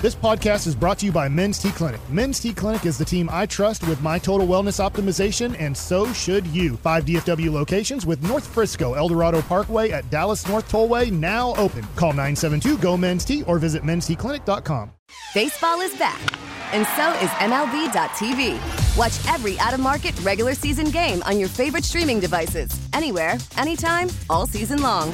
This podcast is brought to you by Men's T Clinic. Men's T Clinic is the team I trust with my total wellness optimization, and so should you. Five DFW locations with North Frisco, Eldorado Parkway at Dallas North Tollway now open. Call 972 GO Men's T or visit mensteclinic.com. Baseball is back, and so is MLB.tv. Watch every out of market regular season game on your favorite streaming devices, anywhere, anytime, all season long.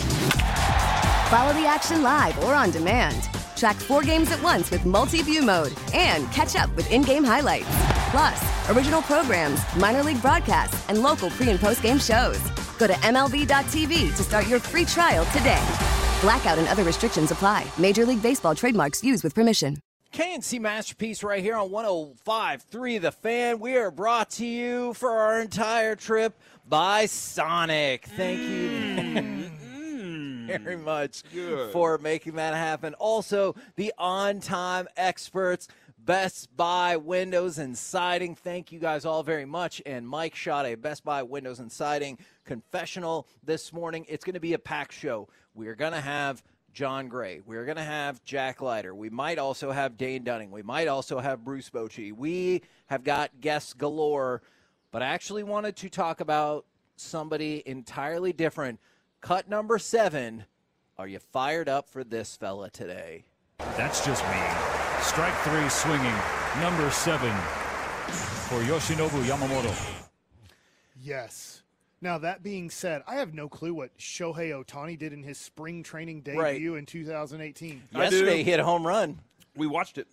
Follow the action live or on demand. Track four games at once with multi-view mode and catch up with in-game highlights. Plus, original programs, minor league broadcasts, and local pre- and post-game shows. Go to MLB.tv to start your free trial today. Blackout and other restrictions apply. Major League Baseball trademarks used with permission. KNC Masterpiece right here on 105.3 The Fan. We are brought to you for our entire trip by Sonic. Thank you mm. Very mm, much for making that happen. Also, the on time experts. Best Buy Windows and Siding. Thank you guys all very much. And Mike shot a Best Buy Windows and Siding confessional this morning. It's going to be a packed show. We're going to have John Gray. We're going to have Jack Leiter. We might also have Dane Dunning. We might also have Bruce Bochy. We have got guests galore, but I actually wanted to talk about somebody entirely different. Cut number seven. Are you fired up for this fella today? That's just me. Strike three swinging. Number seven for Yoshinobu Yamamoto. Yes. Now, that being said, I have no clue what Shohei Ohtani did in his spring training debut Right. in 2018. Yesterday, he hit a home run. We watched it.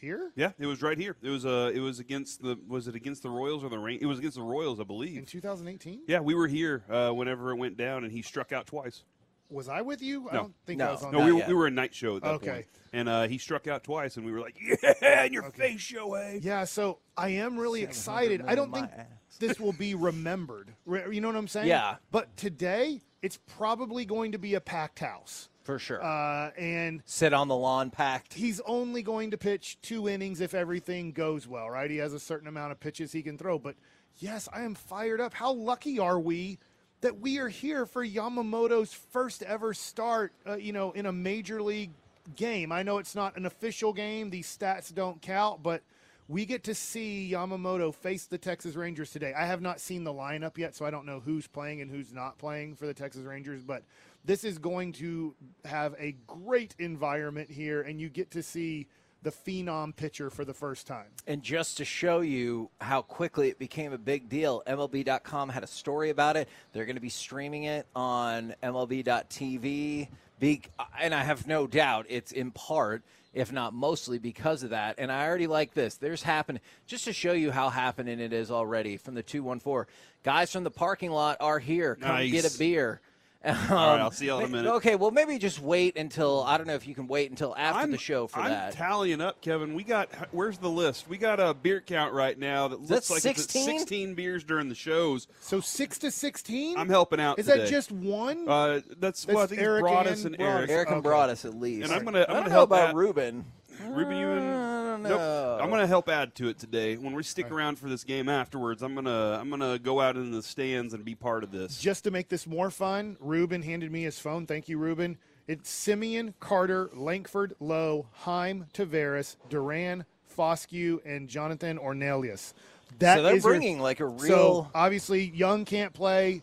Here? Yeah, it was right here. It was uh, it was against the was it against the Royals or the Rain? It was against the Royals, I believe. In 2018? Yeah, we were here uh, whenever it went down, and he struck out twice. Was I with you? I No. don't think No. I was on No, that we were, yet. we were a night show at that Okay. point. and uh, he struck out twice, and we were like, "Yeah, in your face, Shohei." Yeah, so I am really excited. I don't think my ass. this will be remembered. Re- You know what I'm saying? Yeah. But today, it's probably going to be a packed house. For sure. Uh, and Sit on the lawn packed. he's only going to pitch two innings if everything goes well, right? He has a certain amount of pitches he can throw. But yes, I am fired up. How lucky are we that we are here for Yamamoto's first ever start, uh, you know, in a major league game? I know it's not an official game, these stats don't count, but we get to see Yamamoto face the Texas Rangers today. I have not seen the lineup yet, so I don't know who's playing and who's not playing for the Texas Rangers, but this is going to have a great environment here, and you get to see the phenom pitcher for the first time. And just to show you how quickly it became a big deal, MLB.com had a story about it. They're going to be streaming it on MLB.tv. Be- and I have no doubt it's in part, if not mostly, because of that. And I already like this. There's happening, just to show you how happening it is already from the 214. Guys from the parking lot are here. Come Nice. get a beer. All right, I'll see y'all in a Um, minute. Okay, well, maybe just wait until, I don't know if you can wait until after I'm, the show for I'm that. tallying up, Kevin. We got where's the list? We got a beer count right now that that looks like it's at 16? 16 beers during the shows. So six to sixteen. I'm helping out. Is today. that just one? Uh, that's, well, I think Eric it's Broadus and and Eric. Broadus. Eric and Okay. Broadus at least. And I'm gonna- I'm I gonna don't know help about out- Ruben. Ruben, you I and don't Nope. know. I'm gonna help add to it today. When we stick around for this game afterwards, I'm gonna I'm gonna go out in the stands and be part of this. Just to make this more fun, Ruben handed me his phone. Thank you, Ruben. It's Simeon, Carter, Langford, Lowe, Heim, Tavares, Duran, Foscue, and Jonathan Ornelas. That so they're is your- bringing like a real. So real. obviously, Young can't play.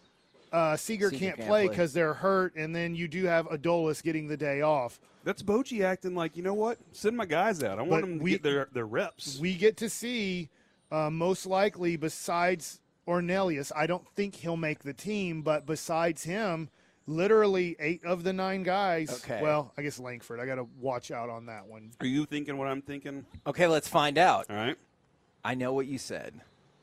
Uh, Seager, Seager can't, can't play play. because they're hurt, and then you do have Adolis getting the day off. That's Bochy acting like you know what? Send my guys out. I But want them to we- get their their reps. We get to see, uh, most likely, besides Ornelas, I don't think he'll make the team, but besides him, literally eight of the nine guys. Okay. Well, I guess Langford. I got to watch out on that one. Are you thinking what I'm thinking? Okay, let's find out. All right. I know what you said,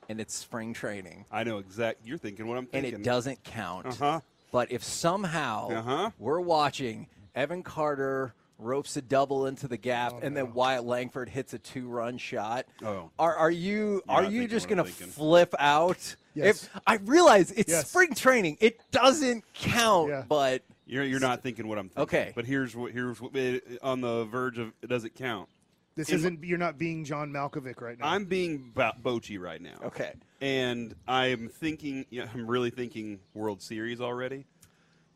and it's spring training, I know exact. You're thinking what I'm thinking. and it doesn't count. Uh huh. But if somehow Uh-huh. we're watching Evan Carter ropes a double into the gap, Oh, and no. then Wyatt Langford hits a two-run shot. Oh. are are you You're are you just going to flip out? Yes. If, I realize it's Yes. spring training; it doesn't count, Yeah. but You're, you're not thinking what I'm thinking. Okay. But here's what here's what it, on the verge of it doesn't count. This In- isn't. You're not being John Malkovich right now. I'm being bo- Bochy right now. Okay. And I'm thinking, yeah, I'm really thinking World Series already.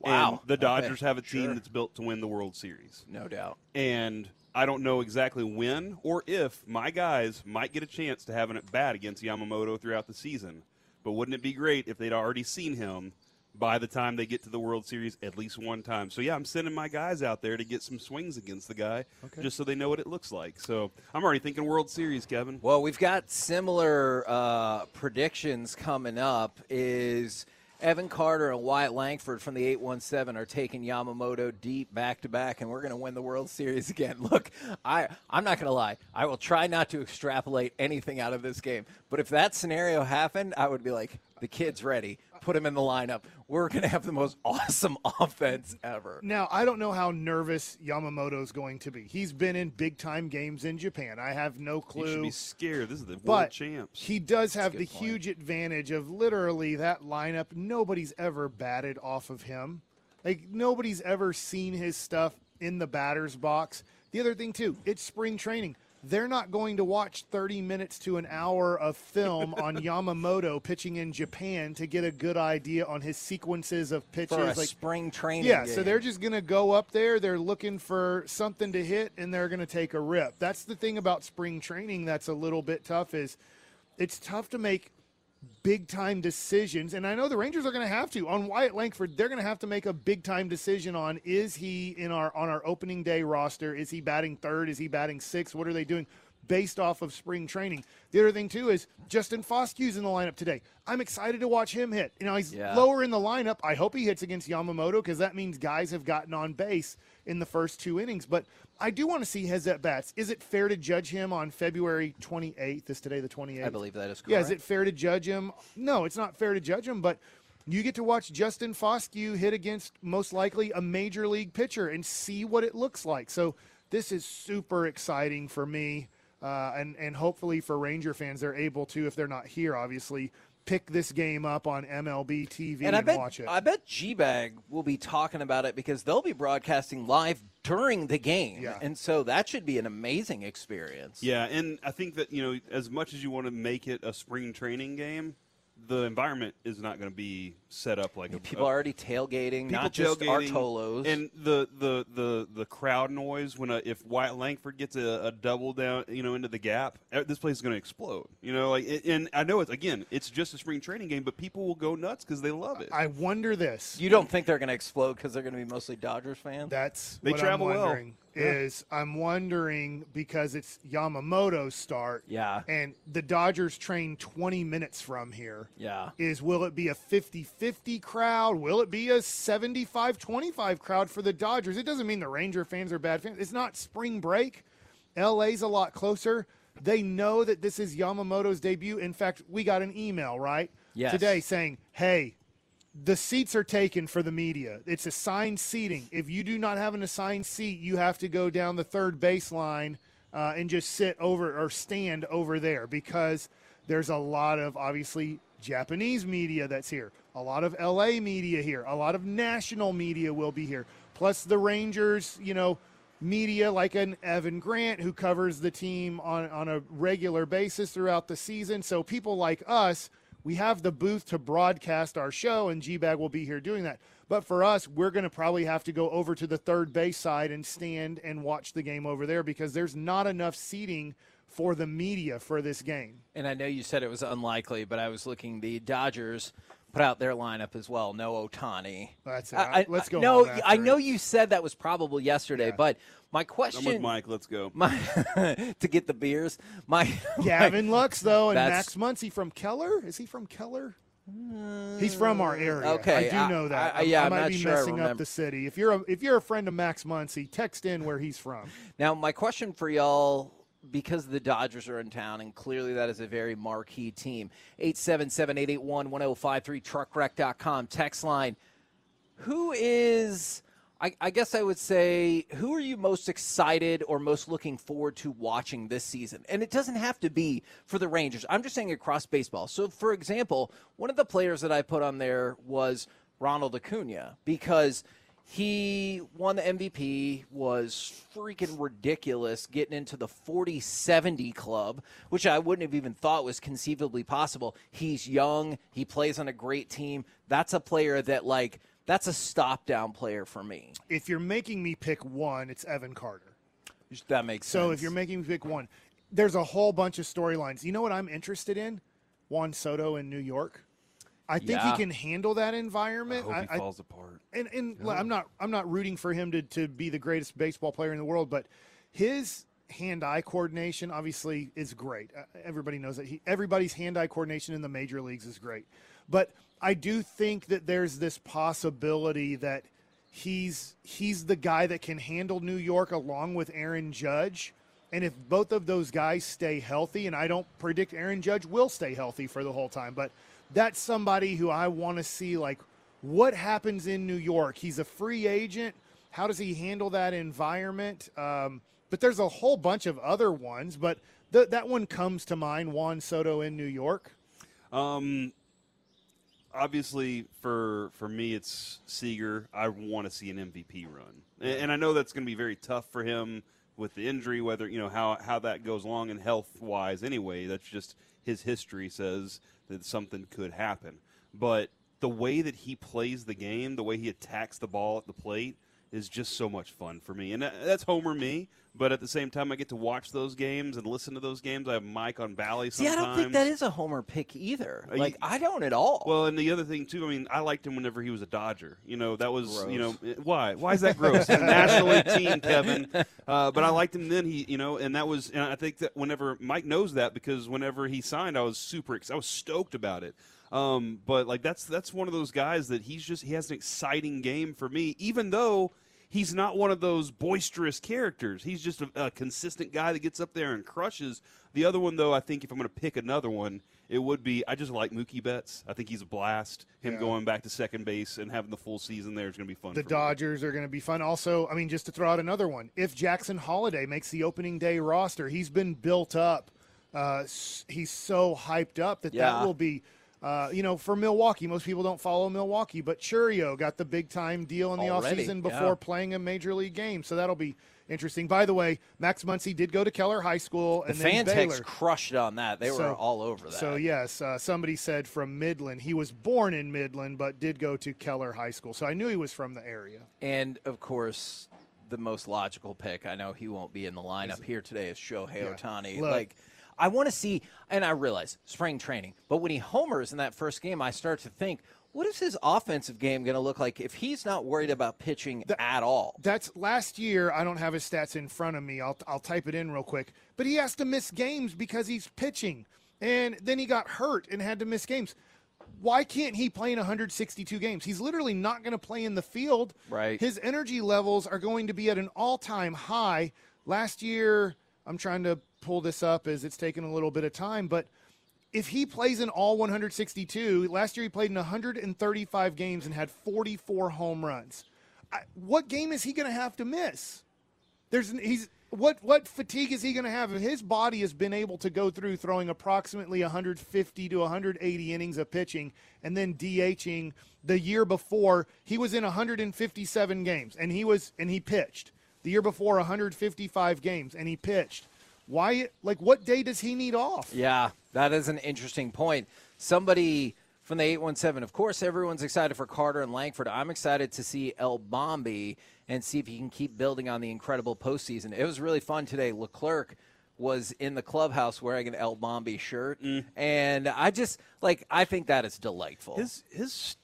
Wow. And the Okay, Dodgers have a team sure. that's built to win the World Series. no doubt. And I don't know exactly when or if my guys might get a chance to have an at bat against Yamamoto throughout the season. But wouldn't it be great if they'd already seen him by the time they get to the World Series at least one time? So yeah, I'm sending my guys out there to get some swings against the guy, just so they know what it looks like. So I'm already thinking World Series, Kevin. Well, we've got similar uh, predictions coming up. Is Evan Carter and Wyatt Langford from the 817 are taking Yamamoto deep back to back, and we're going to win the World Series again. Look, I I'm not going to lie. I will try not to extrapolate anything out of this game, but if that scenario happened, I would be like, the kid's ready. Put him in the lineup. We're going to have the most awesome offense ever. Now, I don't know how nervous Yamamoto's going to be. He's been in big time games in Japan. I have no clue. You should clue. be scared. This is the world But champs. he does have the point. huge advantage of literally that lineup. Nobody's ever batted off of him. Like nobody's ever seen his stuff in the batter's box. The other thing too, it's spring training. They're not going to watch 30 minutes to an hour of film on Yamamoto pitching in Japan to get a good idea on his sequences of pitches. For a like spring training yeah, game. so they're just going to go up there. They're looking for something to hit, and they're going to take a rip. That's the thing about spring training that's a little bit tough is it's tough to make big time decisions. And I know the Rangers are going to have to on Wyatt Langford. They're going to have to make a big time decision on is he in our on our opening day roster? Is he batting third? Is he batting sixth? What are they doing? Based off of spring training. The other thing too is Justin Foscue's in the lineup today. I'm excited to watch him hit. You know, he's Yeah. lower in the lineup. I hope he hits against Yamamoto because that means guys have gotten on base in the first two innings. But I do want to see his at bats. Is it fair to judge him on February 28th? Is today the 28th? I believe that is correct. Yeah, is it fair to judge him? No, it's not fair to judge him, but you get to watch Justin Foscue hit against most likely a major league pitcher and see what it looks like. So this is super exciting for me, uh, and and hopefully for Ranger fans, they're able to, if they're not here, obviously, pick this game up on MLB TV and, and I bet watch it. I bet G-Bag will be talking about it because they'll be broadcasting live during the game, Yeah. and so that should be an amazing experience. Yeah, and I think that you know, as much as you want to make it a spring training game, the environment is not going to be set up like a People are already tailgating, people not just tailgating, Artolos. and the, the the the crowd noise when a, if Wyatt Langford gets a, a double down, you know, into the gap, this place is going to explode. You know, like it- and I know it's again, it's just a spring training game, but people will go nuts because they love it. I wonder this. you don't think they're going to explode because they're going to be mostly Dodgers fans? That's They what travel I'm well. Is I'm wondering because it's Yamamoto's start. Yeah. And the Dodgers train 20 minutes from here. yeah. is will it be a 50-50 crowd? Will it be a 75-25 crowd for the Dodgers? It doesn't mean the Ranger fans are bad fans. It's not spring break. LA's a lot closer. They know that this is Yamamoto's debut. In fact, we got an email, right? Yes. Today saying, "Hey, the seats are taken for the media. It's assigned seating. If you do not have an assigned seat, you have to go down the third baseline uh, and just sit over or stand over there because there's a lot of obviously Japanese media that's here, a lot of LA media here, a lot of national media will be here, plus the Rangers, you know." Media like an Evan Grant who covers the team on, on a regular basis throughout the season. So people like us we have the booth to broadcast our show, and G Bag will be here doing that. But for us, we're going to probably have to go over to the third base side and stand and watch the game over there because there's not enough seating for the media for this game. And I know you said it was unlikely, but I was looking. The Dodgers put out their lineup as well. No Ohtani. That's it. I, Let's go No, I know you said that was probably yesterday, Yeah. but my I'm question with Mike. Let's go. my to get the beers. My Gavin Lux, though, and Max Muncy from Keller. Is he from Keller? Uh, he's from our area. okay, I do I- know that. I- I- yeah, I'm might not be sure messing up the city. If you're a, if you're a friend of Max Muncy, text in where he's from. Now, my question for y'all, because the Dodgers are in town, and clearly that is a very marquee team, 877 881 1053, truckwreck.com, text line. Who is. I, I guess I would say, who are you most excited or most looking forward to watching this season? And it doesn't have to be for the Rangers. I'm just saying across baseball. So, for example, one of the players that I put on there was Ronald Acuna because he won the MVP, was freaking ridiculous getting into the 40 70 club, which I wouldn't have even thought was conceivably possible. He's young, he plays on a great team. That's a player that, like, that's a stop down player for me. If you're making me pick one, it's Evan Carter. That makes So sense. if you're making me pick one, there's a whole bunch of storylines. You know what I'm interested in? Juan Soto in New York. I think Yeah. he can handle that I environment. hope he I- falls apart. and and l- I'm not I'm not rooting for him to, to be the greatest baseball player in the world, but his hand-eye coordination obviously is great. Uh, everybody knows that he, everybody's hand-eye coordination in the major leagues is great, but I do think that there's this possibility that he's he's the guy that can handle New York along with Aaron Judge. And if both of those guys stay healthy, and I don't predict Aaron Judge will stay healthy for the whole time, but that's somebody who I want to see like what happens in New York. He's a free agent. How does he handle that environment? Um, but there's a whole bunch of other ones, but th- that one comes to mind. Juan Soto in New York. Um, obviously, for for me, it's Seager. I want to see an MVP run, and, and I know that's going to be very tough for him with the injury. Whether you know how how that goes along and health wise, anyway, that's just his history says that something could happen. But the way that he plays the game, the way he attacks the ball at the plate, is just so much fun for me. And that's Homer me. But at the same time, I get to watch those games and listen to those games. I have Mike on Bally See, sometimes. I don't think that is a homer pick either. Uh, Like, you- I don't at all. Well, and the other thing too, I mean, I liked him whenever he was a Dodger. You know, that was Gross. you know why? Why is that gross? National League team, Kevin. Uh, but I liked him then. He, you know, and that was, and I think that whenever Mike knows that because whenever he signed, I was super, ex- I was stoked about it. Um, but like that's that's one of those guys that he's just he has an exciting game for me, even though. He's not one of those boisterous characters. He's just a, a consistent guy that gets up there and crushes. The other one, though, I think if I'm going to pick another one, it would be I just like Mookie Betts. I think he's a blast. Him Yeah. going back to second base and having the full season there is going to be fun. The for me. Dodgers are going to be fun. Also, I mean, just to throw out another one, if Jackson Holliday makes the opening day roster, he's been built up. Uh, he's so hyped up that Yeah. that will be, uh, you know, for Milwaukee. Most people don't follow Milwaukee, but Chourio got the big time deal in the Already, offseason yeah. before playing a major league game. So that'll be interesting. By the way, Max Muncy did go to Keller High School the and fan then text Baylor. crushed on that. They were So- all over that. So yes, uh, somebody said from Midland. He was born in Midland, but did go to Keller High School. So I knew he was from the area. And of course, the most logical pick. I know he won't be in the lineup here today. Is Shohei Yeah. Ohtani. Look. Like, I want to see, and I realize spring training. But when he homers in that first game, I start to think, what is his offensive game going to look like if he's not worried about pitching at all? That's last year. I don't have his stats in front of me. I'll, I'll type it in real quick. But he has to miss games because he's pitching. And then he got hurt and had to miss games. Why can't he play in 162 games? He's literally not going to play in the field. Right. His energy levels are going to be at an all time high. Last year, I'm trying to pull this up as it's taken a little bit of time, but if he plays in all 162, last year he played in 135 games and had 44 home runs. I, what game is he going to have to miss? There's he's what what fatigue is he going to have if his body has been able to go through throwing approximately 150 to 180 innings of pitching and then DHing the year before he was in 157 games and he was and he pitched the year before 155 games and he pitched why like what day does he need off Yeah, that is an interesting point. Somebody from the 817, of course, everyone's excited for Carter and Langford. I'm excited to see El Bombi and see if he can keep building on the incredible postseason. It was really fun today. Leclerc was in the clubhouse wearing an El Bombi shirt, mm. and I just like I think that is delightful. His his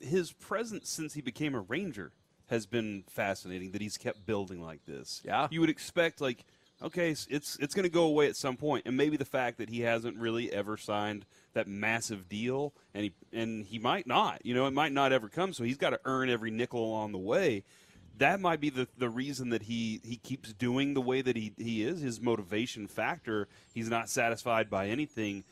his presence since he became a Ranger has been fascinating. That he's kept building like this. Yeah. you would expect like okay, s- it's it's going to go away at some point, and maybe the fact that he hasn't really ever signed that massive deal, and he and he might not. You know, it might not ever come. So he's got to earn every nickel along the way. That might be the, the reason that he, he keeps doing the way that he, he is. His motivation factor. He's not satisfied by anything,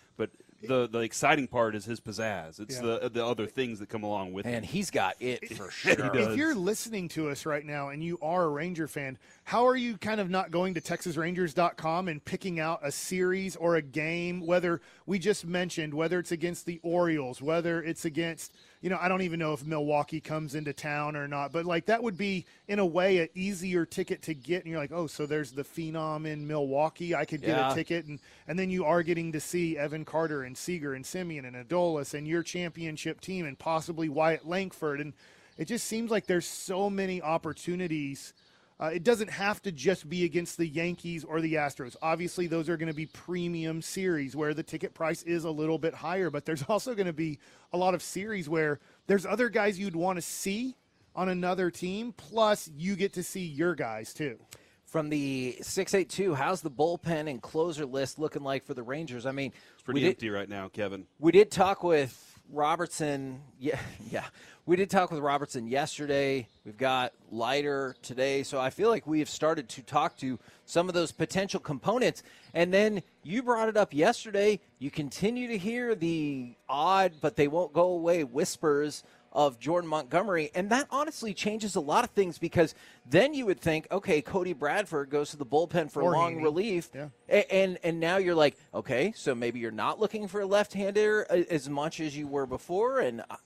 the the exciting part is his pizzazz. It's Yeah. the the other things that come along with it. And it. he's got it for He sure. does. If you're listening to us right now and you are a Ranger fan, how are you kind of not going to TexasRangers.com and picking out a series or a game, whether we just mentioned, whether it's against the Orioles, whether it's against, you know, I don't even know if Milwaukee comes into town or not, but like that would be, in a way, an easier ticket to get. And you're like, oh, so there's the Phenom in Milwaukee. I could get Yeah. a ticket. And, and then you are getting to see Evan Carter and Seager and Simeon and Adolis and your championship team and possibly Wyatt Langford. And it just seems like there's so many opportunities. Uh, it doesn't have to just be against the Yankees or the Astros. Obviously, those are going to be premium series where the ticket price is a little bit higher, but there's also going to be a lot of series where there's other guys you'd want to see on another team, plus you get to see your guys too. From the 682, how's the bullpen and closer list looking like for the Rangers? I mean, It's pretty we did, empty right now, Kevin. we did talk with Robertson. Yeah, yeah. We did talk with Robertson yesterday. We've got Leiter today. So I feel like we have started to talk to some of those potential components. And then you brought it up yesterday. You continue to hear the odd, but they won't go away whispers of Jordan Montgomery. And that honestly changes a lot of things because then you would think, okay, Cody Bradford goes to the bullpen for Or long Heaney. relief. Yeah. And and now you're like, okay, so maybe you're not looking for a left-hander as much as you were before, and uh,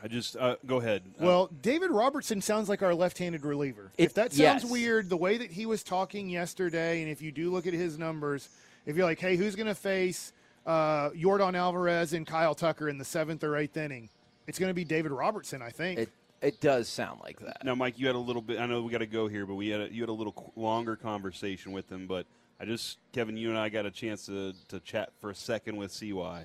I just uh, go ahead. Uh, Well, David Robertson sounds like our left-handed reliever. It- if that sounds yes. weird, the way that he was talking yesterday, and if you do look at his numbers, if you're like, hey, who's going to face uh, Jordan Alvarez and Kyle Tucker in the seventh or eighth inning? It's going to be David Robertson, I think. it it does sound like that. Now, Mike, you had a little bit. I know we got to go here, but we had a, you had a little longer conversation with him. But I just, Kevin, you and I got a chance to, to chat for a second with CY,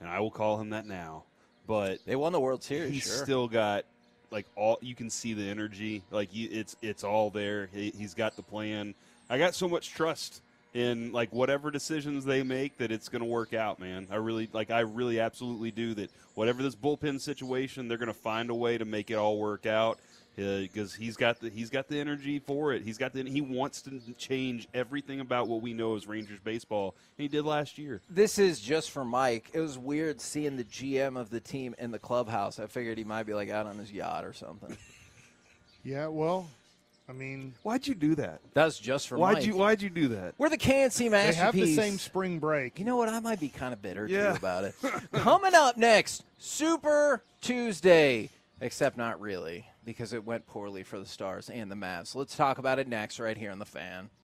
and I will call him that now. But They won the World Series, he's sure. still got like all you can see the energy. Like you, it's it's all there. He, he's got the plan. I got so much trust in like whatever decisions they make that it's going to work out, man. I really like I really absolutely do that. Whatever this bullpen situation, they're going to find a way to make it all work out uh, because he's got the he's got the energy for it. He's got the he wants to change everything about what we know as Rangers baseball. And he did last year. This is just for Mike. It was weird seeing the GM of the team in the clubhouse. I figured he might be like out on his yacht or something. yeah, well, I mean, Why'd you do that? That's just for Why'd Mike. you Why'd you do that? We're the KNC masterpiece. they masterpiece. have the same spring break. You know what? I might be kind of bitter Yeah. too about it. Coming up next, Super Tuesday, except not really because it went poorly for the Stars and the Mavs. Let's talk about it next, right here on the Fan.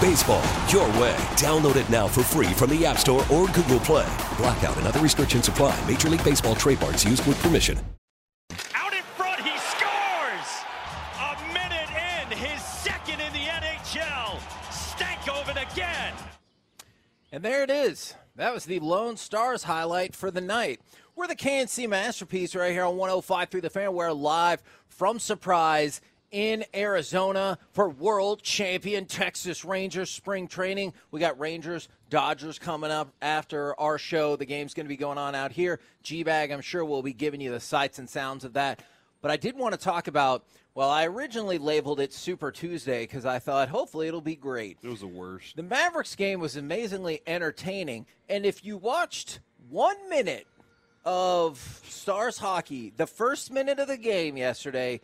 Baseball, your way. Download it now for free from the App Store or Google Play. Blackout and other restrictions apply. Major League Baseball trademarks used with permission. Out in front, he scores! A minute in, his second in the NHL. Stankoven again. And there it is. That was the Lone Stars highlight for the night. We're the KNC Masterpiece right here on 105 through the fan. We're live from Surprise in Arizona for world champion Texas Rangers spring training. We got Rangers, Dodgers coming up after our show. The game's going to be going on out here. G Bag, I'm sure, will be giving you the sights and sounds of that. But I did want to talk about, well, I originally labeled it Super Tuesday because I thought hopefully it'll be great. It was the worst. The Mavericks game was amazingly entertaining. And if you watched one minute of Stars hockey, the first minute of the game yesterday,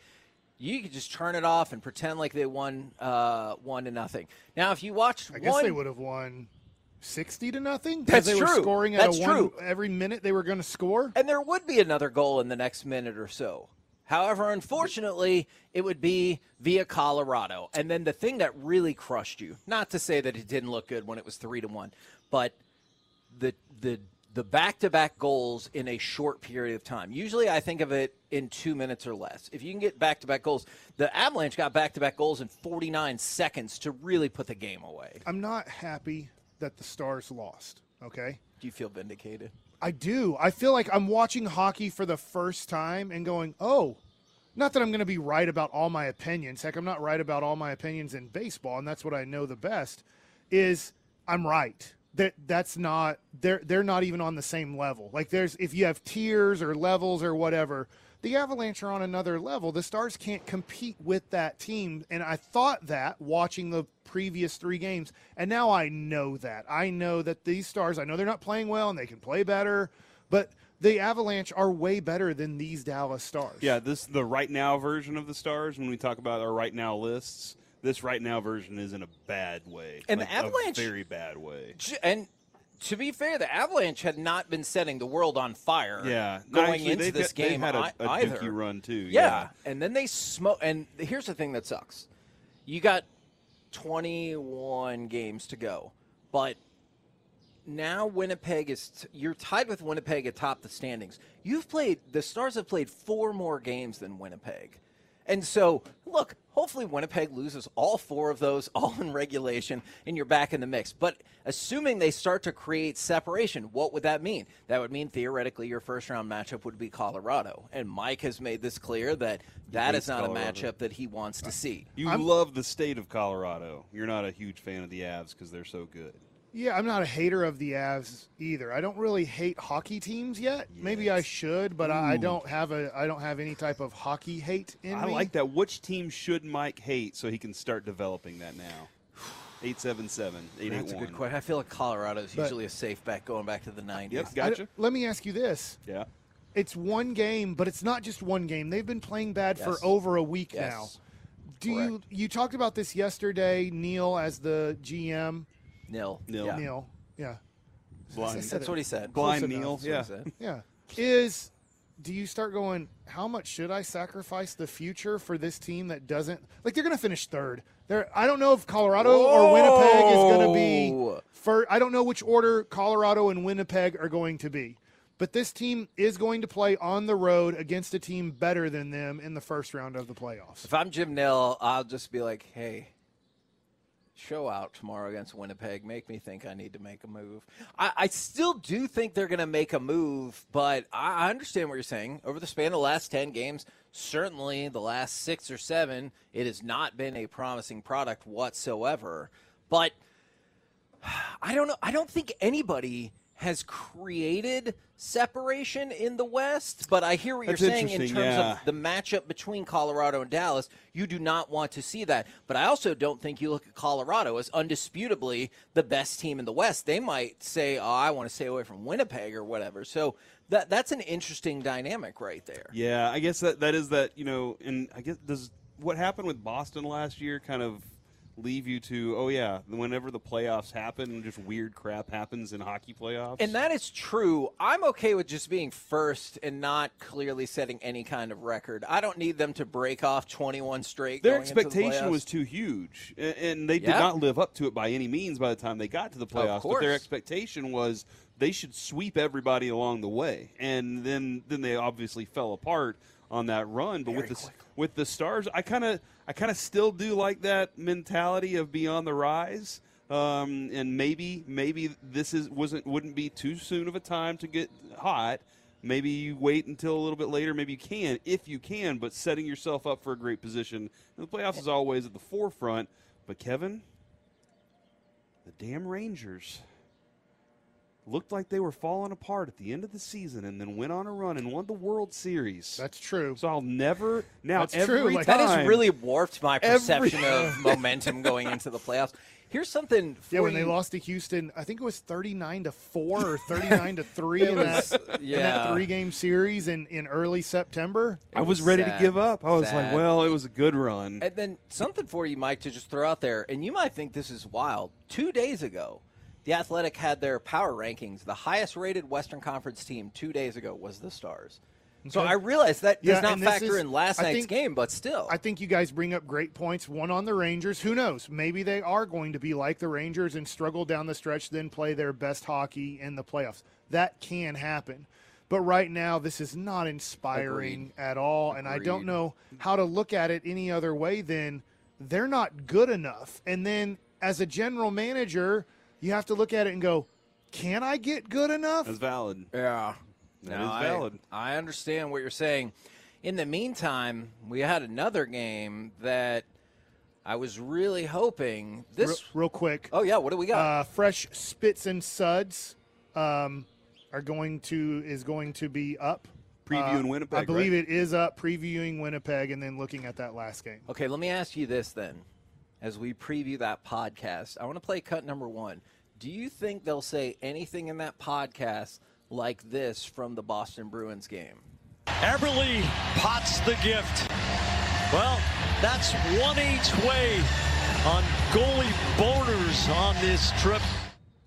you could just turn it off and pretend like they won uh, one to nothing. Now, if you watched I guess one, they would have won sixty to nothing. That's they were true. scoring at That's a one true. every minute they were going to score. And there would be another goal in the next minute or so. However, unfortunately, it would be via Colorado. And then the thing that really crushed you, not to say that it didn't look good when it was 3 to 1, but the the the back-to-back goals in a short period of time. Usually I think of it in 2 minutes or less. If you can get back-to-back goals, the Avalanche got back-to-back goals in 49 seconds to really put the game away. I'm not happy that the Stars lost. Okay. Do you feel vindicated? I do. I feel like I'm watching hockey for the first time and going, oh, not that I'm going to be right about all my opinions. Heck, I'm not right about all my opinions in baseball, and that's what I know the best. Is I'm right. That that's not they're they're not even on the same level. Like there's if you have tiers or levels or whatever, the Avalanche are on another level. The Stars can't compete with that team, and I thought that watching the previous three games, and now I know that. I know that these Stars. I know they're not playing well, and they can play better, but the Avalanche are way better than these Dallas Stars. Yeah, this the right now version of the stars. When we talk about our right now lists, this right now version is in a bad way, And the Like, a Avalanche- very bad way. And to be fair, the Avalanche had not been setting the world on fire. Yeah, going actually, into this got- game had a- a either. dookie run, too, Yeah. yeah. and then they smoke. And here's the thing that sucks: you got 21 games to go, but now Winnipeg is t- you're tied with Winnipeg atop the standings. You've played the Stars have played four more games than Winnipeg. And so, look, hopefully Winnipeg loses all four of those all in regulation and you're back in the mix. But assuming they start to create separation, what would that mean? That would mean theoretically your first round matchup would be Colorado. And Mike has made this clear that that is not Colorado. a matchup that he wants to see. You love the state of Colorado. You're not a huge fan of the Avs because they're so good. Yeah, I'm not a hater of the Avs either. I don't really hate hockey teams yet. Maybe I should, but I, I don't have a I don't have any type of hockey hate in I me. like that. Which team should Mike hate so he can start developing that now? 877 That's a good question. I feel like Colorado is But- usually a safe bet going back to the 90s. I don't- let me ask you this. Yeah. It's one game, but it's not just one game. They've been playing bad Yes. for over a week Yes. now. Do you you talked about this yesterday, Neil, as the GM? Nil. Nil. Yeah. Neil. Yeah. Blind. I said That's what he said. Blind close Neil, enough. yeah. Yeah. Is do you start going, how much should I sacrifice the future for this team that doesn't like they're gonna finish third. They're I don't know if Colorado or Winnipeg is gonna be first I don't know which order Colorado and Winnipeg are going to be. But this team is going to play on the road against a team better than them in the first round of the playoffs. If I'm Jim Nell, I'll just be like, hey, show out tomorrow against Winnipeg. Make me think I need to make a move. I, I still do think they're going to make a move, but I, I understand what you're saying. Over the span of the last 10 games, certainly the last six or seven, it has not been a promising product whatsoever. But I don't know. I don't think anybody has created separation in the West, but I hear what That's you're saying in terms yeah. of the matchup between Colorado and Dallas. You do not want to see that. But I also don't think you look at Colorado as undisputably the best team in the West. They might say, "Oh, I want to stay away from Winnipeg or whatever." So that that's an interesting dynamic right there. Yeah, I guess that that is that you know, and I guess does what happened with Boston last year kind of leave you to oh yeah, whenever the playoffs happen, just weird crap happens in hockey playoffs. And that is true. I'm okay with just being first and not clearly setting any kind of record. I don't need them to break off 21 straight. their going into the expectation was too huge, and they did Yeah. not live up to it by any means by the time they got to the playoffs. But their expectation was they should sweep everybody along the way, and then then they obviously fell apart on that run. But with the s- with the Stars, I kind of I kind of still do like that mentality of be on the rise. Um, and maybe maybe this is wasn't wouldn't be too soon of a time to get hot. Maybe you wait until a little bit later. Maybe you can, if you can, but setting yourself up for a great position. And the playoffs is always at the forefront. But Kevin, the damn Rangers looked like they were falling apart at the end of the season, and then went on a run and won the World Series. That's true. So I'll never now That's every true, like- That has really warped my Every- perception of momentum going into the playoffs. Here's something. For Yeah, when they lost to Houston, I think it was thirty nine to four or thirty nine to three in, was- that, in that three game series in, in early September. I was ready sad. to give up. I was Sad. like, well, it was a good run. And then something for you, Mike, to just throw out there, and you might think this is wild. Two days ago, The Athletic had their power rankings. The highest rated Western Conference team two days ago was the Stars. So I realize that Yeah, does not factor is- in last I night's think- game, but still. I think you guys bring up great points. One on the Rangers. Who knows? Maybe they are going to be like the Rangers and struggle down the stretch, then play their best hockey in the playoffs. That can happen. But right now, this is not inspiring at all. And I don't know how to look at it any other way than they're not good enough. And then as a general manager, you have to look at it and go, can I get good enough? That's valid. Yeah. That No, is I- valid. I, understand what you're saying. In the meantime, we had another game that I was really hoping this. real, real quick. Oh yeah, what do we got? Uh, fresh spits and suds um, are going to is going to be up. Previewing Uh, Winnipeg, I believe right? it is up. Previewing Winnipeg and then looking at that last game. Okay, let me ask you this then. As we preview that podcast, I want to play cut number one. Do you think they'll say anything in that podcast like this from the Boston Bruins game? Everly pots the gift. Well, that's one each way on goalie boners on this trip.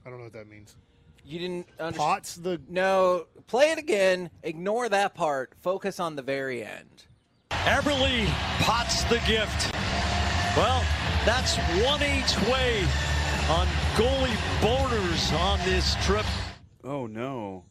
I don't know what that means. You didn't understand. Pots the No, play it again. Ignore that part. Focus on the very end. Everly pots the gift. Well, that's one each way on goalie boners on this trip. Oh no.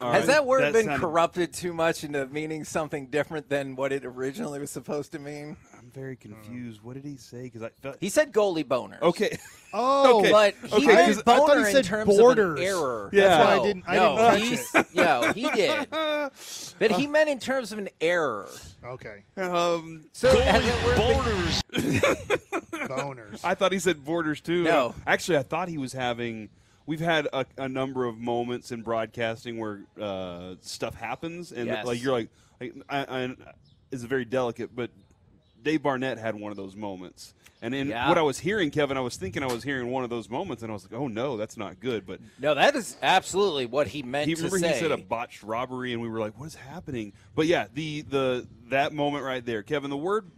All Has right. that word been sounded- corrupted too much into meaning something different than what it originally was supposed to mean? I'm very confused. What did he say? Because I felt He said goalie boner. okay. oh, Okay. But he Okay, meant 'cause I thought boner he said in terms borders. of an error. Yeah. That's why I No, didn't- I no, didn't catch he's- No, he did. But he meant in terms of an error. okay. Um, So has that word been- Boners. Boners. I thought he said borders too. No. actually, I thought he was having. We've had a, a number of moments in broadcasting where uh, stuff happens, and Yes. like you're like, like I, I, it's very delicate, but Dave Barnett had one of those moments. And in Yeah. what I was hearing, Kevin, I was thinking I was hearing one of those moments, and I was like, "Oh no, that's not good." But No, that is absolutely what he meant he to remember say. he said a botched robbery, and we were like, "What is happening?" But yeah, the the that moment right there, Kevin. The word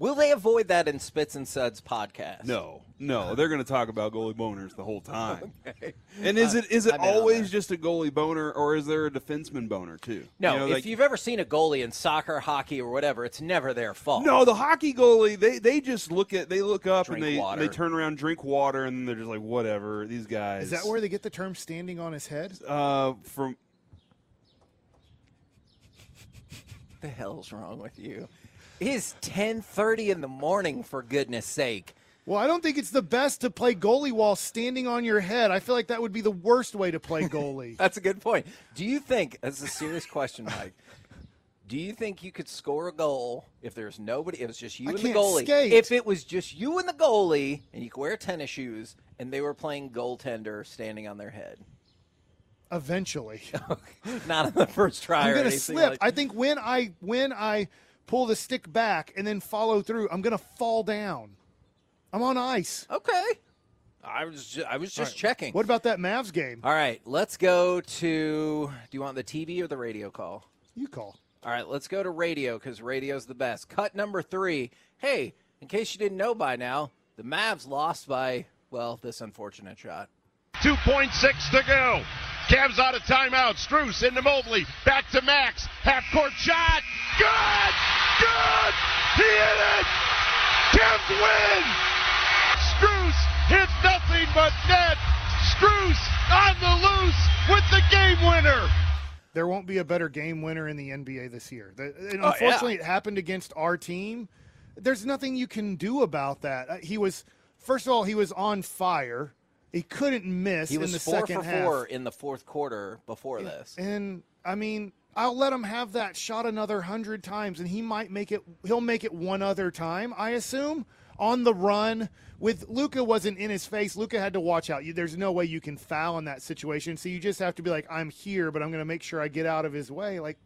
Will they avoid that in Spits and Suds podcast? No, no, they're going to talk about goalie boners the whole time. okay. And is it is it I'm in on always that. just a goalie boner, or is there a defenseman boner too? No, You know, if like- you've ever seen a goalie in soccer, hockey, or whatever, it's never their fault. no, the hockey goalie they they just look at they look up Drink and they water. they turn around, drink water, and they're just like whatever. These guys Is that where they get the term "standing on his head"? uh, from the hell's wrong with you? It is 10:30 in the morning for goodness sake. Well, I don't think it's the best to play goalie while standing on your head. I feel like that would be the worst way to play goalie. That's a good point. Do you think that's a serious question, Mike? Do you think you could score a goal if there's nobody? It was just you I and the goalie. skate. If it was just you and the goalie, and you could wear tennis shoes, and they were playing goaltender standing on their head, Eventually, not on the first try I'm gonna slip. like- I think when I when I pull the stick back and then follow through, I'm gonna fall down. I'm on ice. okay. I was just, I was just checking. What about that Mavs game? All right, let's go to. Do you want the TV or the radio call? You call. All right, let's go to radio because radio's the best. Cut number three. Hey, in case you didn't know by now, the Mavs lost by, well, this unfortunate shot. 2.6 to go. Cavs out of timeout. Strus into Mobley. Back to Max. Half court shot. Good! Good! He hit it! Cavs win! Strus hits nothing but net. Strus on the loose with the game winner. There won't be a better game winner in the NBA this year. The- and Oh, yeah. unfortunately, it happened against our team. There's nothing you can do about that. Uh, He was, first of all, he was on fire. He couldn't miss He in was the four second for half. four in the fourth quarter before this. And I mean, I'll let him have that shot another hundred times, and he might make it. He'll make it one other time, I assume, on the run. With Luka wasn't in his face. Luka had to watch out. You, there's no way you can foul in that situation. So you just have to be like, I'm here, but I'm going to make sure I get out of his way. Like,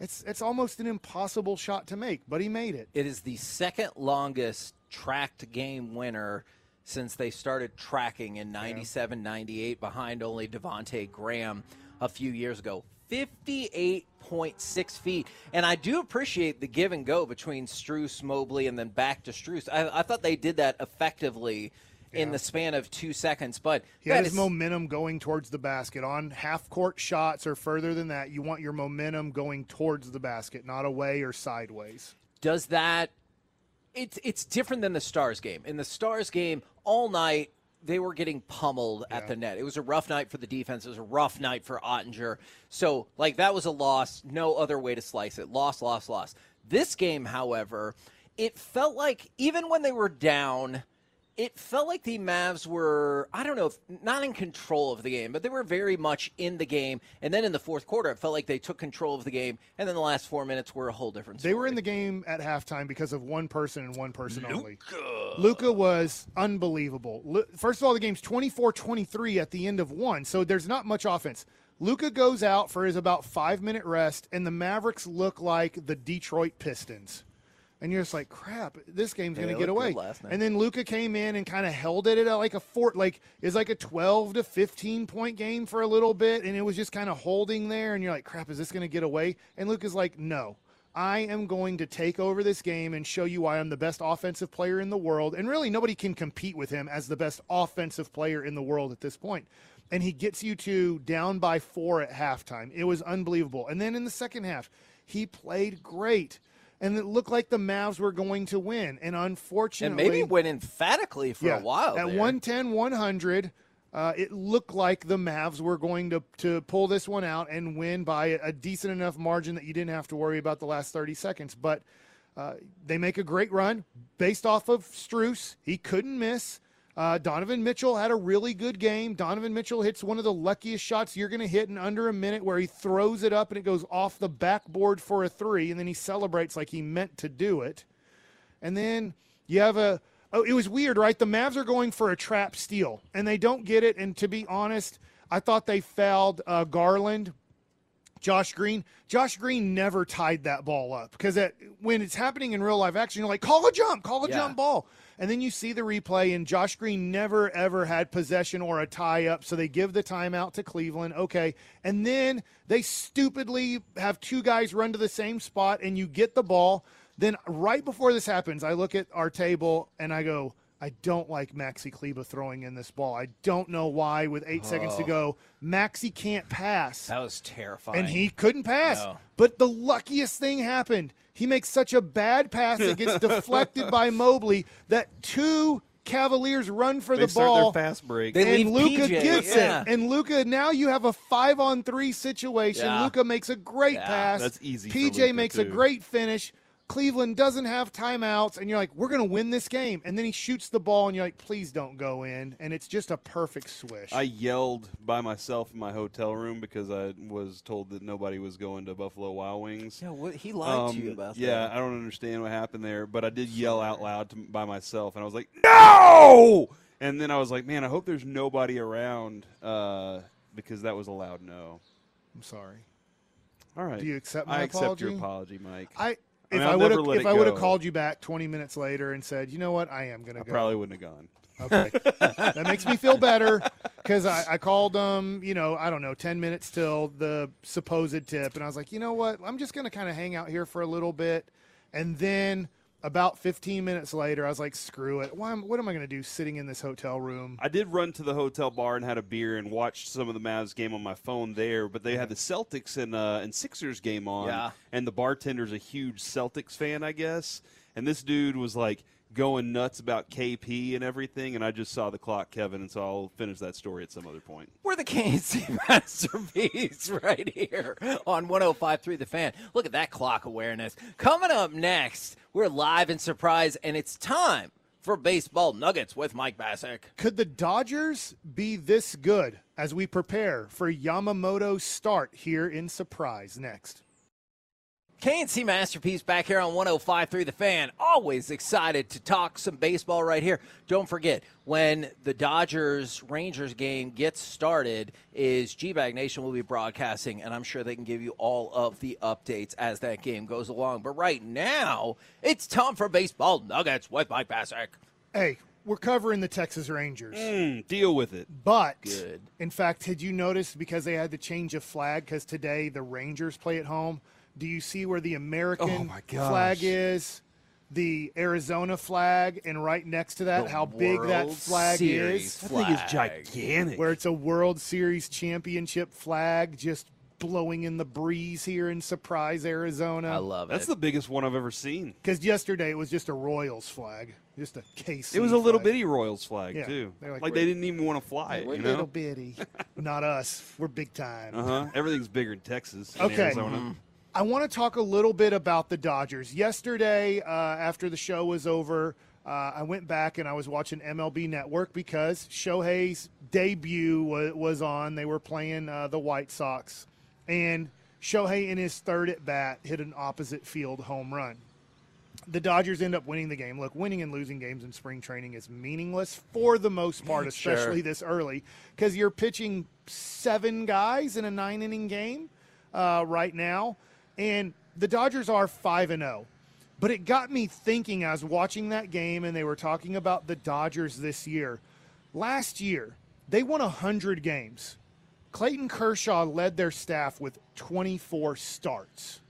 it's it's almost an impossible shot to make, but he made it. It is the second longest tracked game winner since they started tracking in 97 98, behind only Devonte Graham a few years ago. 58.6 feet. And I do appreciate the give and go between Strus, Mobley, and then back to Strus. I, I thought they did that effectively in the span of two seconds. But He had his is- momentum going towards the basket. On half court shots or further than that, you want your momentum going towards the basket, not away or sideways. does that it's it's different than the stars game. In the stars game all night they were getting pummeled at the net. It was a rough night for the defense. It was a rough night for Oettinger. So like that was a loss. No other way to slice it. Loss loss loss. This game however it felt like even when they were down it felt like the Mavs were, I don't know, if, not in control of the game, but they were very much in the game. And then in the fourth quarter, it felt like they took control of the game. And then the last four minutes were a whole different story. They were in the game at halftime because of one person and one person only. Luka was unbelievable. First of all, the game's 24-23 at the end of one, so there's not much offense. Luka goes out for his about five minute rest, and the Mavericks look like the Detroit Pistons. And you're just like, crap, this game's going to get away. And then Luka came in and kind of held it at like a fort, like is like a 12 to 15 point game for a little bit, and it was just kind of holding there. And you're like, crap, is this going to get away? And Luka's like, no, I am going to take over this game and show you why I'm the best offensive player in the world. And really, nobody can compete with him as the best offensive player in the world at this point. And he gets you to down by four at halftime. It was unbelievable. And then in the second half, he played great. And it looked like the Mavs were going to win. And unfortunately, and maybe went emphatically for yeah, a while. At there. 110, 100, uh, it looked like the Mavs were going to, to pull this one out and win by a, a decent enough margin that you didn't have to worry about the last 30 seconds. But uh, they make a great run based off of Strus. He couldn't miss. Uh, Donovan Mitchell had a really good game. Donovan Mitchell hits one of the luckiest shots you're going to hit in under a minute where he throws it up and it goes off the backboard for a three, and then he celebrates like he meant to do it. And then you have a. Oh, it was weird, right? The Mavs are going for a trap steal, and they don't get it. And to be honest, I thought they fouled uh, Garland, Josh Green. Josh Green never tied that ball up because when it's happening in real life action, you're like, call a jump, call a Yeah. jump ball. And then you see the replay, and Josh Green never, ever had possession or a tie up. So they give the timeout to Cleveland. Okay. And then they stupidly have two guys run to the same spot, and you get the ball. Then right before this happens, I look at our table and I go, I don't like Maxi Kleber throwing in this ball. I don't know why. With eight seconds to Oh. go, Maxi can't pass That was terrifying. and he couldn't pass. No. But the luckiest thing happened. He makes such a bad pass that gets deflected by Mobley that two Cavaliers run for They the start ball. their fast break. They and Luka gets yeah. it. And Luka, now you have a five on three situation. Yeah. Luka makes a great Yeah, pass. that's easy for PJ Luka, makes a great finish. Cleveland doesn't have timeouts, and you're like, we're going to win this game. And then he shoots the ball, and you're like, please don't go in. And it's just a perfect swish. I yelled by myself in my hotel room because I was told that nobody was going to Buffalo Wild Wings. Yeah, what, he lied to you Um, about yeah, that. I don't understand what happened there, but I did yell out loud to, by myself, and I was like, "No!" And then I was like, "Man, I hope there's nobody around," uh, because that was a loud no. I'm sorry. All right, Do you accept my I my accept your apology? apology, Mike. I I if I, I'll would have if I would have called you back 20 minutes later and said, you know what, I am gonna I go. probably wouldn't have gone. Okay, that makes me feel better because I, I called them. You know, I don't know, 10 minutes till the supposed tip, and I was like, you know what, I'm just gonna kind of hang out here for a little bit, and then. About 15 minutes later, I was like, "Screw it! Why, what am I going to do sitting in this hotel room?" I did run to the hotel bar and had a beer and watched some of the Mavs game on my phone there, but they had the Celtics and uh, and Sixers game on, Yeah. and the bartender's a huge Celtics fan, I guess, and this dude was like going nuts about KP and everything, and I just saw the clock, Kevin, and so I'll finish that story at some other point. We're the KC masterpiece right here on 105.3 The Fan. Look at that clock awareness. Coming up next, we're live in surprise, and it's time for Baseball Nuggets with Mike Bacsik. Could the Dodgers be this good as we prepare for Yamamoto's start here in Surprise next? KNC Masterpiece back here on 105.3 The Fan. Always excited to talk some baseball right here. Don't forget, when the Dodgers Rangers game gets started, is G-Bag Nation will be broadcasting, and I'm sure they can give you all of the updates as that game goes along. But right now, it's time for Baseball Nuggets with Mike Bacsik. Hey, we're covering the Texas Rangers. Mm, deal with it. But Good. in fact, had you noticed because they had to change a flag because today the Rangers play at home? Do you see where the American Oh, flag is? the Arizona flag, and right next to that, The how big that flag Series is. That thing is flag. gigantic. Where it's a World Series championship flag just blowing in the breeze here in Surprise, Arizona. I love it. That's the biggest one I've ever seen. Because yesterday it was just a Royals flag, just a KC. It was a little flag. bitty Royals flag Yeah. too. They're like, Like, they didn't even want to fly it. We're You little know. bitty. Not us. We're big time. Uh huh. Everything's bigger in Texas. and Okay. Arizona. I want to talk a little bit about the Dodgers. Yesterday, uh, after the show was over, uh, I went back and I was watching MLB Network because Shohei's debut was, was on. They were playing uh, the White Sox. And Shohei, in his third at bat, hit an opposite field home run. The Dodgers end up winning the game. Look, winning and losing games in spring training is meaningless for the most part, Sure. especially this early, because you're pitching seven guys in a nine inning game uh, right now, and the Dodgers are five and zero. But it got me thinking. I was watching that game, and they were talking about the Dodgers this year. Last year, they won hundred games. Clayton Kershaw led their staff with 24 starts.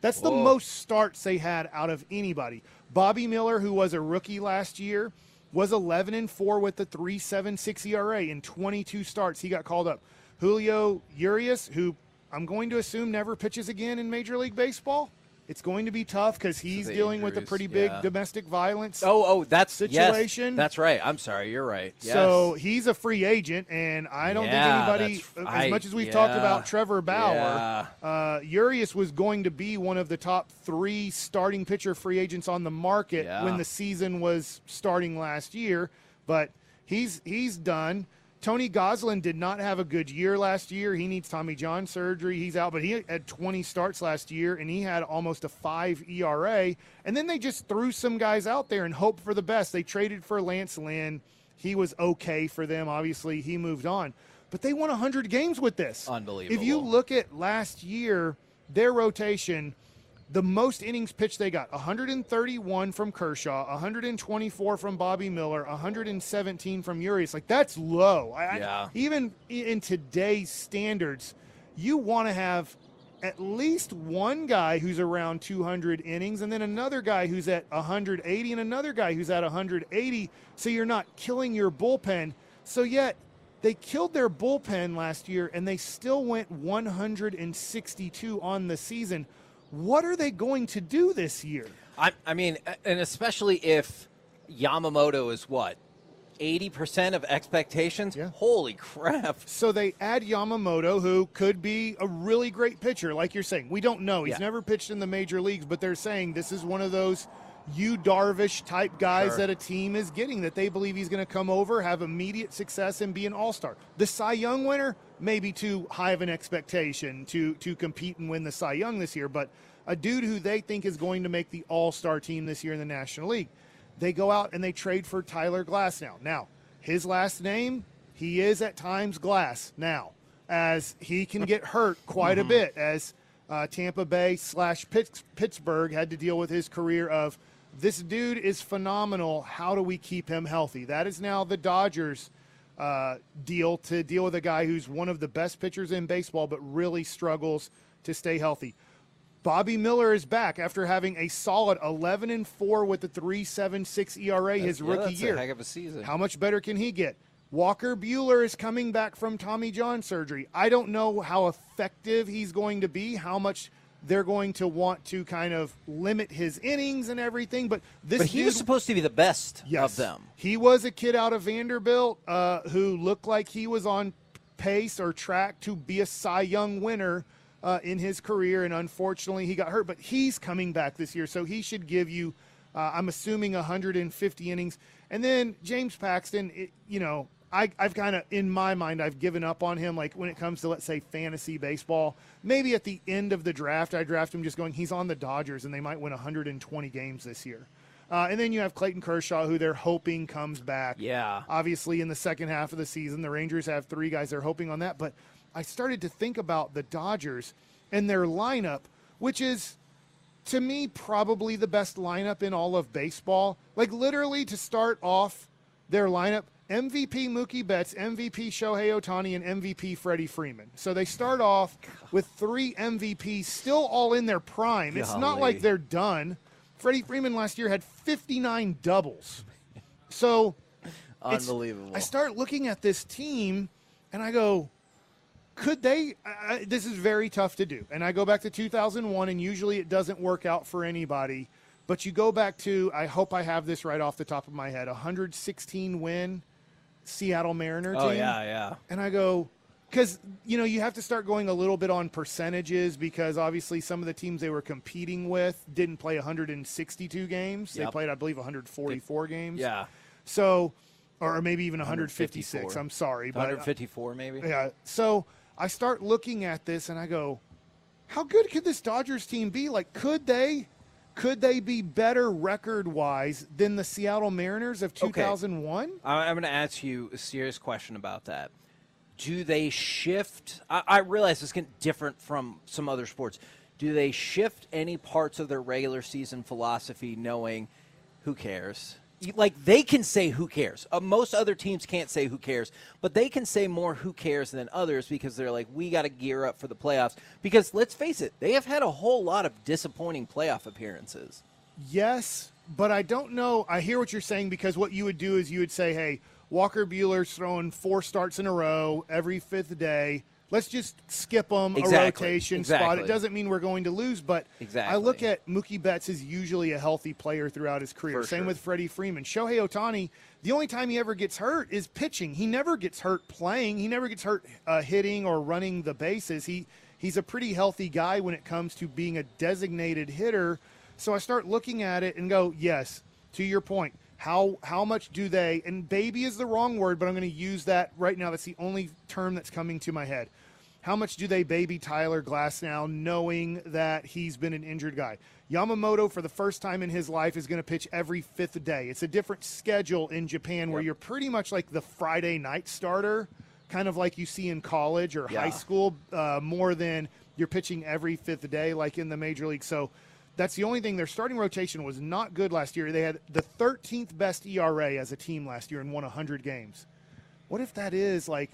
That's the Whoa. most starts they had out of anybody. Bobby Miller, who was a rookie last year, was 11 and 4 with the 3.76 ERA in 22 starts. He got called up. Julio Urias, who I'm going to assume never pitches again in Major League Baseball. It's going to be tough because he's the dealing with a pretty big yeah. domestic violence. Oh, oh, that's situation. Yes, that's right. I'm sorry. You're right. Yes. So he's a free agent, and I don't Yeah, think anybody, as I- much as we've talked about Trevor Bauer, yeah. uh, Urias was going to be one of the top three starting pitcher free agents on the market Yeah. when the season was starting last year, but he's he's done. Tony Gonsolin did not have a good year last year. He needs Tommy John surgery. He's out, but he had 20 starts last year and he had almost a 5 ERA. And then they just threw some guys out there and hoped for the best. They traded for Lance Lynn. He was okay for them. Obviously, he moved on. But they won 100 games with this. Unbelievable. If you look at last year, their rotation, the most innings pitched they got 131 from Kershaw, 124 from Bobby Miller, 117 from Urias. Like that's low. I, I- Yeah. even in today's standards, you want to have at least one guy who's around 200 innings and then another guy who's at 180 and another guy who's at 180 so you're not killing your bullpen. So yet they killed their bullpen last year and they still went 162 on the season. What are they going to do this year? I, I mean, and especially if Yamamoto is what, 80% of expectations? Yeah. Holy crap. So they add Yamamoto, who could be a really great pitcher, like you're saying. We don't know. He's Yeah. never pitched in the major leagues, but they're saying this is one of those Yu Darvish type guys Sure. that a team is getting that they believe he's going to come over, have immediate success, and be an all star. The Cy Young winner, maybe too high of an expectation to to compete and win the Cy Young this year, but a dude who they think is going to make the all star team this year in the National League. They go out and they trade for Tyler Glasnow. Now, his last name, he is at times Glass now, as he can get hurt quite a bit, as uh, Tampa Bay slash Pitts- Pittsburgh had to deal with his career of this dude is phenomenal. How do we keep him healthy? That is now the Dodgers uh, deal to deal with a guy who's one of the best pitchers in baseball, but really struggles to stay healthy. Bobby Miller is back after having a solid 11 and 4 with the 3.76 ERA his That's- yeah, rookie a year. heck of a season. How much better can he get? Walker Buehler is coming back from Tommy John surgery. I don't know how effective he's going to be, how much they're going to want to kind of limit his innings and everything, but this But he was supposed to be the best Yes. of them. He was a kid out of Vanderbilt uh, who looked like he was on pace or track to be a Cy Young winner uh, in his career, and unfortunately he got hurt. But he's coming back this year, so he should give you, uh, I'm assuming, 150 innings. And then James Paxton, it, you know, I, I've kind of, in my mind, I've given up on him. Like when it comes to, let's say, fantasy baseball, maybe at the end of the draft, I draft him just going, he's on the Dodgers, and they might win 120 games this year. Uh, and then you have Clayton Kershaw, who they're hoping comes back. Yeah. Obviously, in the second half of the season, the Rangers have three guys they're hoping on that. But I started to think about the Dodgers and their lineup, which is, to me, probably the best lineup in all of baseball. Like, literally, to start off their lineup, MVP Mookie Betts, MVP Shohei Ohtani, and MVP Freddie Freeman. So they start off with three MVPs still all in their prime. It's not like they're done. Freddie Freeman last year had 59 doubles. So Unbelievable. I start looking at this team and I go, could they? I, this is very tough to do. And I go back to 2001, and usually it doesn't work out for anybody. But you go back to, I hope I have this right off the top of my head, 116 win Seattle Mariner Oh, team. yeah, yeah. And I go, because, you know, you have to start going a little bit on percentages because obviously some of the teams they were competing with didn't play 162 games. They played, I believe, 144 games. Yeah. So, or maybe even 156. 154. I'm sorry. But, uh, 154 maybe. yeah. So I start looking at this and I go, how good could this Dodgers team be? Like, could they? Could they be better record wise than the Seattle Mariners of 2001? I- I'm going to ask you a serious question about that. Do they shift? I, I realize this can different from some other sports. Do they shift any parts of their regular season philosophy, knowing who cares? Like they can say who cares. Uh, most other teams can't say who cares, but they can say more who cares than others because they're like, we got to gear up for the playoffs. Because let's face it, they have had a whole lot of disappointing playoff appearances. Yes, but I don't know. I hear what you're saying because what you would do is you would say, hey, Walker Buehler's throwing four starts in a row every fifth day. Let's just skip them Exactly, a rotation spot. It doesn't mean we're going to lose, but exactly. I look at Mookie Betts is usually a healthy player throughout his career. For Same sure. with Freddie Freeman. Shohei Ohtani, the only time he ever gets hurt is pitching. He never gets hurt playing. He never gets hurt uh, hitting or running the bases. He he's a pretty healthy guy when it comes to being a designated hitter. So I start looking at it and go, yes, to your point. How how much do they and baby is the wrong word, but I'm going to use that right now. That's the only term that's coming to my head. How much do they baby Tyler Glasnow, knowing that he's been an injured guy? Yamamoto, for the first time in his life, is going to pitch every fifth day. It's a different schedule in Japan where you're pretty much like the Friday night starter, kind of like you see in college or Yeah. high school, uh, more than you're pitching every fifth day, like in the major league. So that's the only thing. Their starting rotation was not good last year. They had the 13th best ERA as a team last year and won 100 games. What if that is like?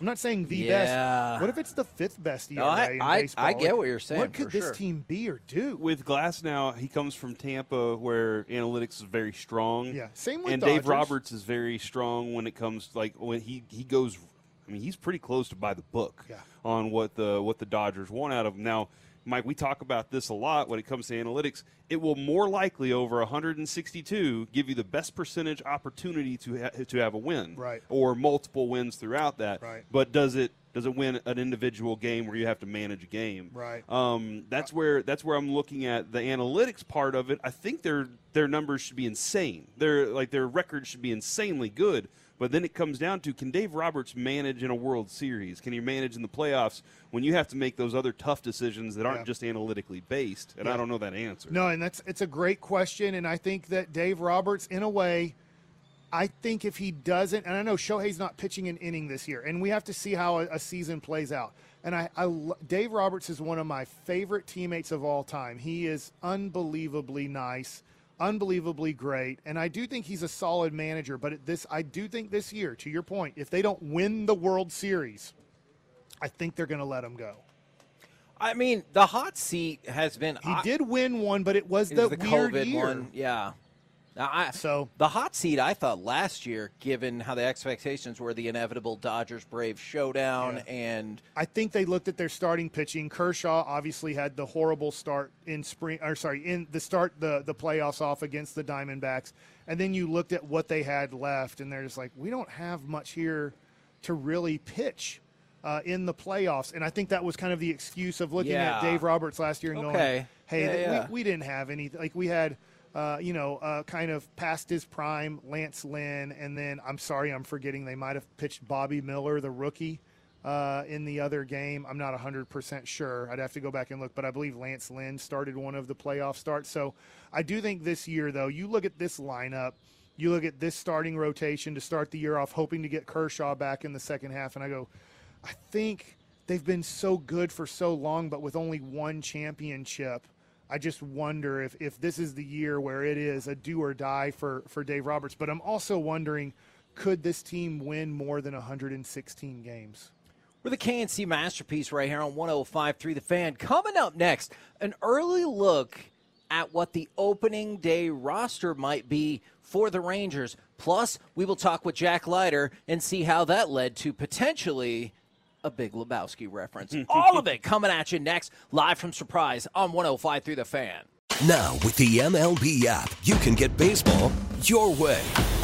I'm not saying the Yeah. best. What if it's the fifth best ERA No, I- in I- baseball? I get what you're saying, What could for this sure. team be or do? With Glasnow, he comes from Tampa, where analytics is very strong. Yeah, same with and Dave Roberts is very strong when it comes like when he he goes. I mean, he's pretty close to by the book Yeah. on what the what the Dodgers want out of him. Now, Mike, we talk about this a lot when it comes to analytics. It will more likely over 162 give you the best percentage opportunity to ha- to have a win, Right. Or multiple wins throughout that, Right. But does it does it win an individual game where you have to manage a game, Right. um, that's where that's where I'm looking at the analytics part of it. I think their their numbers should be insane. Their like their record should be insanely good. But then it comes down to can Dave Roberts manage in a World Series? Can he manage in the playoffs when you have to make those other tough decisions that aren't Yeah. just analytically based? And I don't know that answer. No, and that's it's a great question, and I think that Dave Roberts, in a way, I think if he doesn't, and I know Shohei's not pitching an inning this year, and we have to see how a, a season plays out. And I, I, Dave Roberts is one of my favorite teammates of all time. He is unbelievably nice, unbelievably great, and I do think he's a solid manager. But this, I do think this year, to your point, if they don't win the World Series, I think they're going to let him go. I mean, the hot seat has been. He I- did win one, but it was the, the weird COVID year. one, yeah. I, So- the hot seat, I thought last year, given how the expectations were, the inevitable Dodgers Braves showdown, Yeah. and I think they looked at their starting pitching. Kershaw obviously had the horrible start in spring, or sorry, in the start the the playoffs off against the Diamondbacks, and then you looked at what they had left, and they're just like, we don't have much here to really pitch uh, in the playoffs. And I think that was kind of the excuse of looking at Dave Roberts last year and Okay. going, hey, Yeah, th- yeah. We, we didn't have any. Like we had. Uh, you know, uh, kind of past his prime, Lance Lynn, and then I'm sorry, I'm forgetting they might have pitched Bobby Miller, the rookie, uh, in the other game. I'm not 100% sure. I'd have to go back and look, but I believe Lance Lynn started one of the playoff starts. So I do think this year, though, you look at this lineup, you look at this starting rotation to start the year off, hoping to get Kershaw back in the second half, and I go, I think they've been so good for so long, but with only one championship. I just wonder if, if this is the year where it is a do or die for, for Dave Roberts. But I'm also wondering could this team win more than 116 games? We're the KNC masterpiece right here on 105.3 The Fan. Coming up next, an early look at what the opening day roster might be for the Rangers. Plus, we will talk with Jack Leiter and see how that led to potentially a big Lebowski reference. All of it coming at you next, live from Surprise on 105 through the fan. Now, with the MLB app, you can get baseball your way.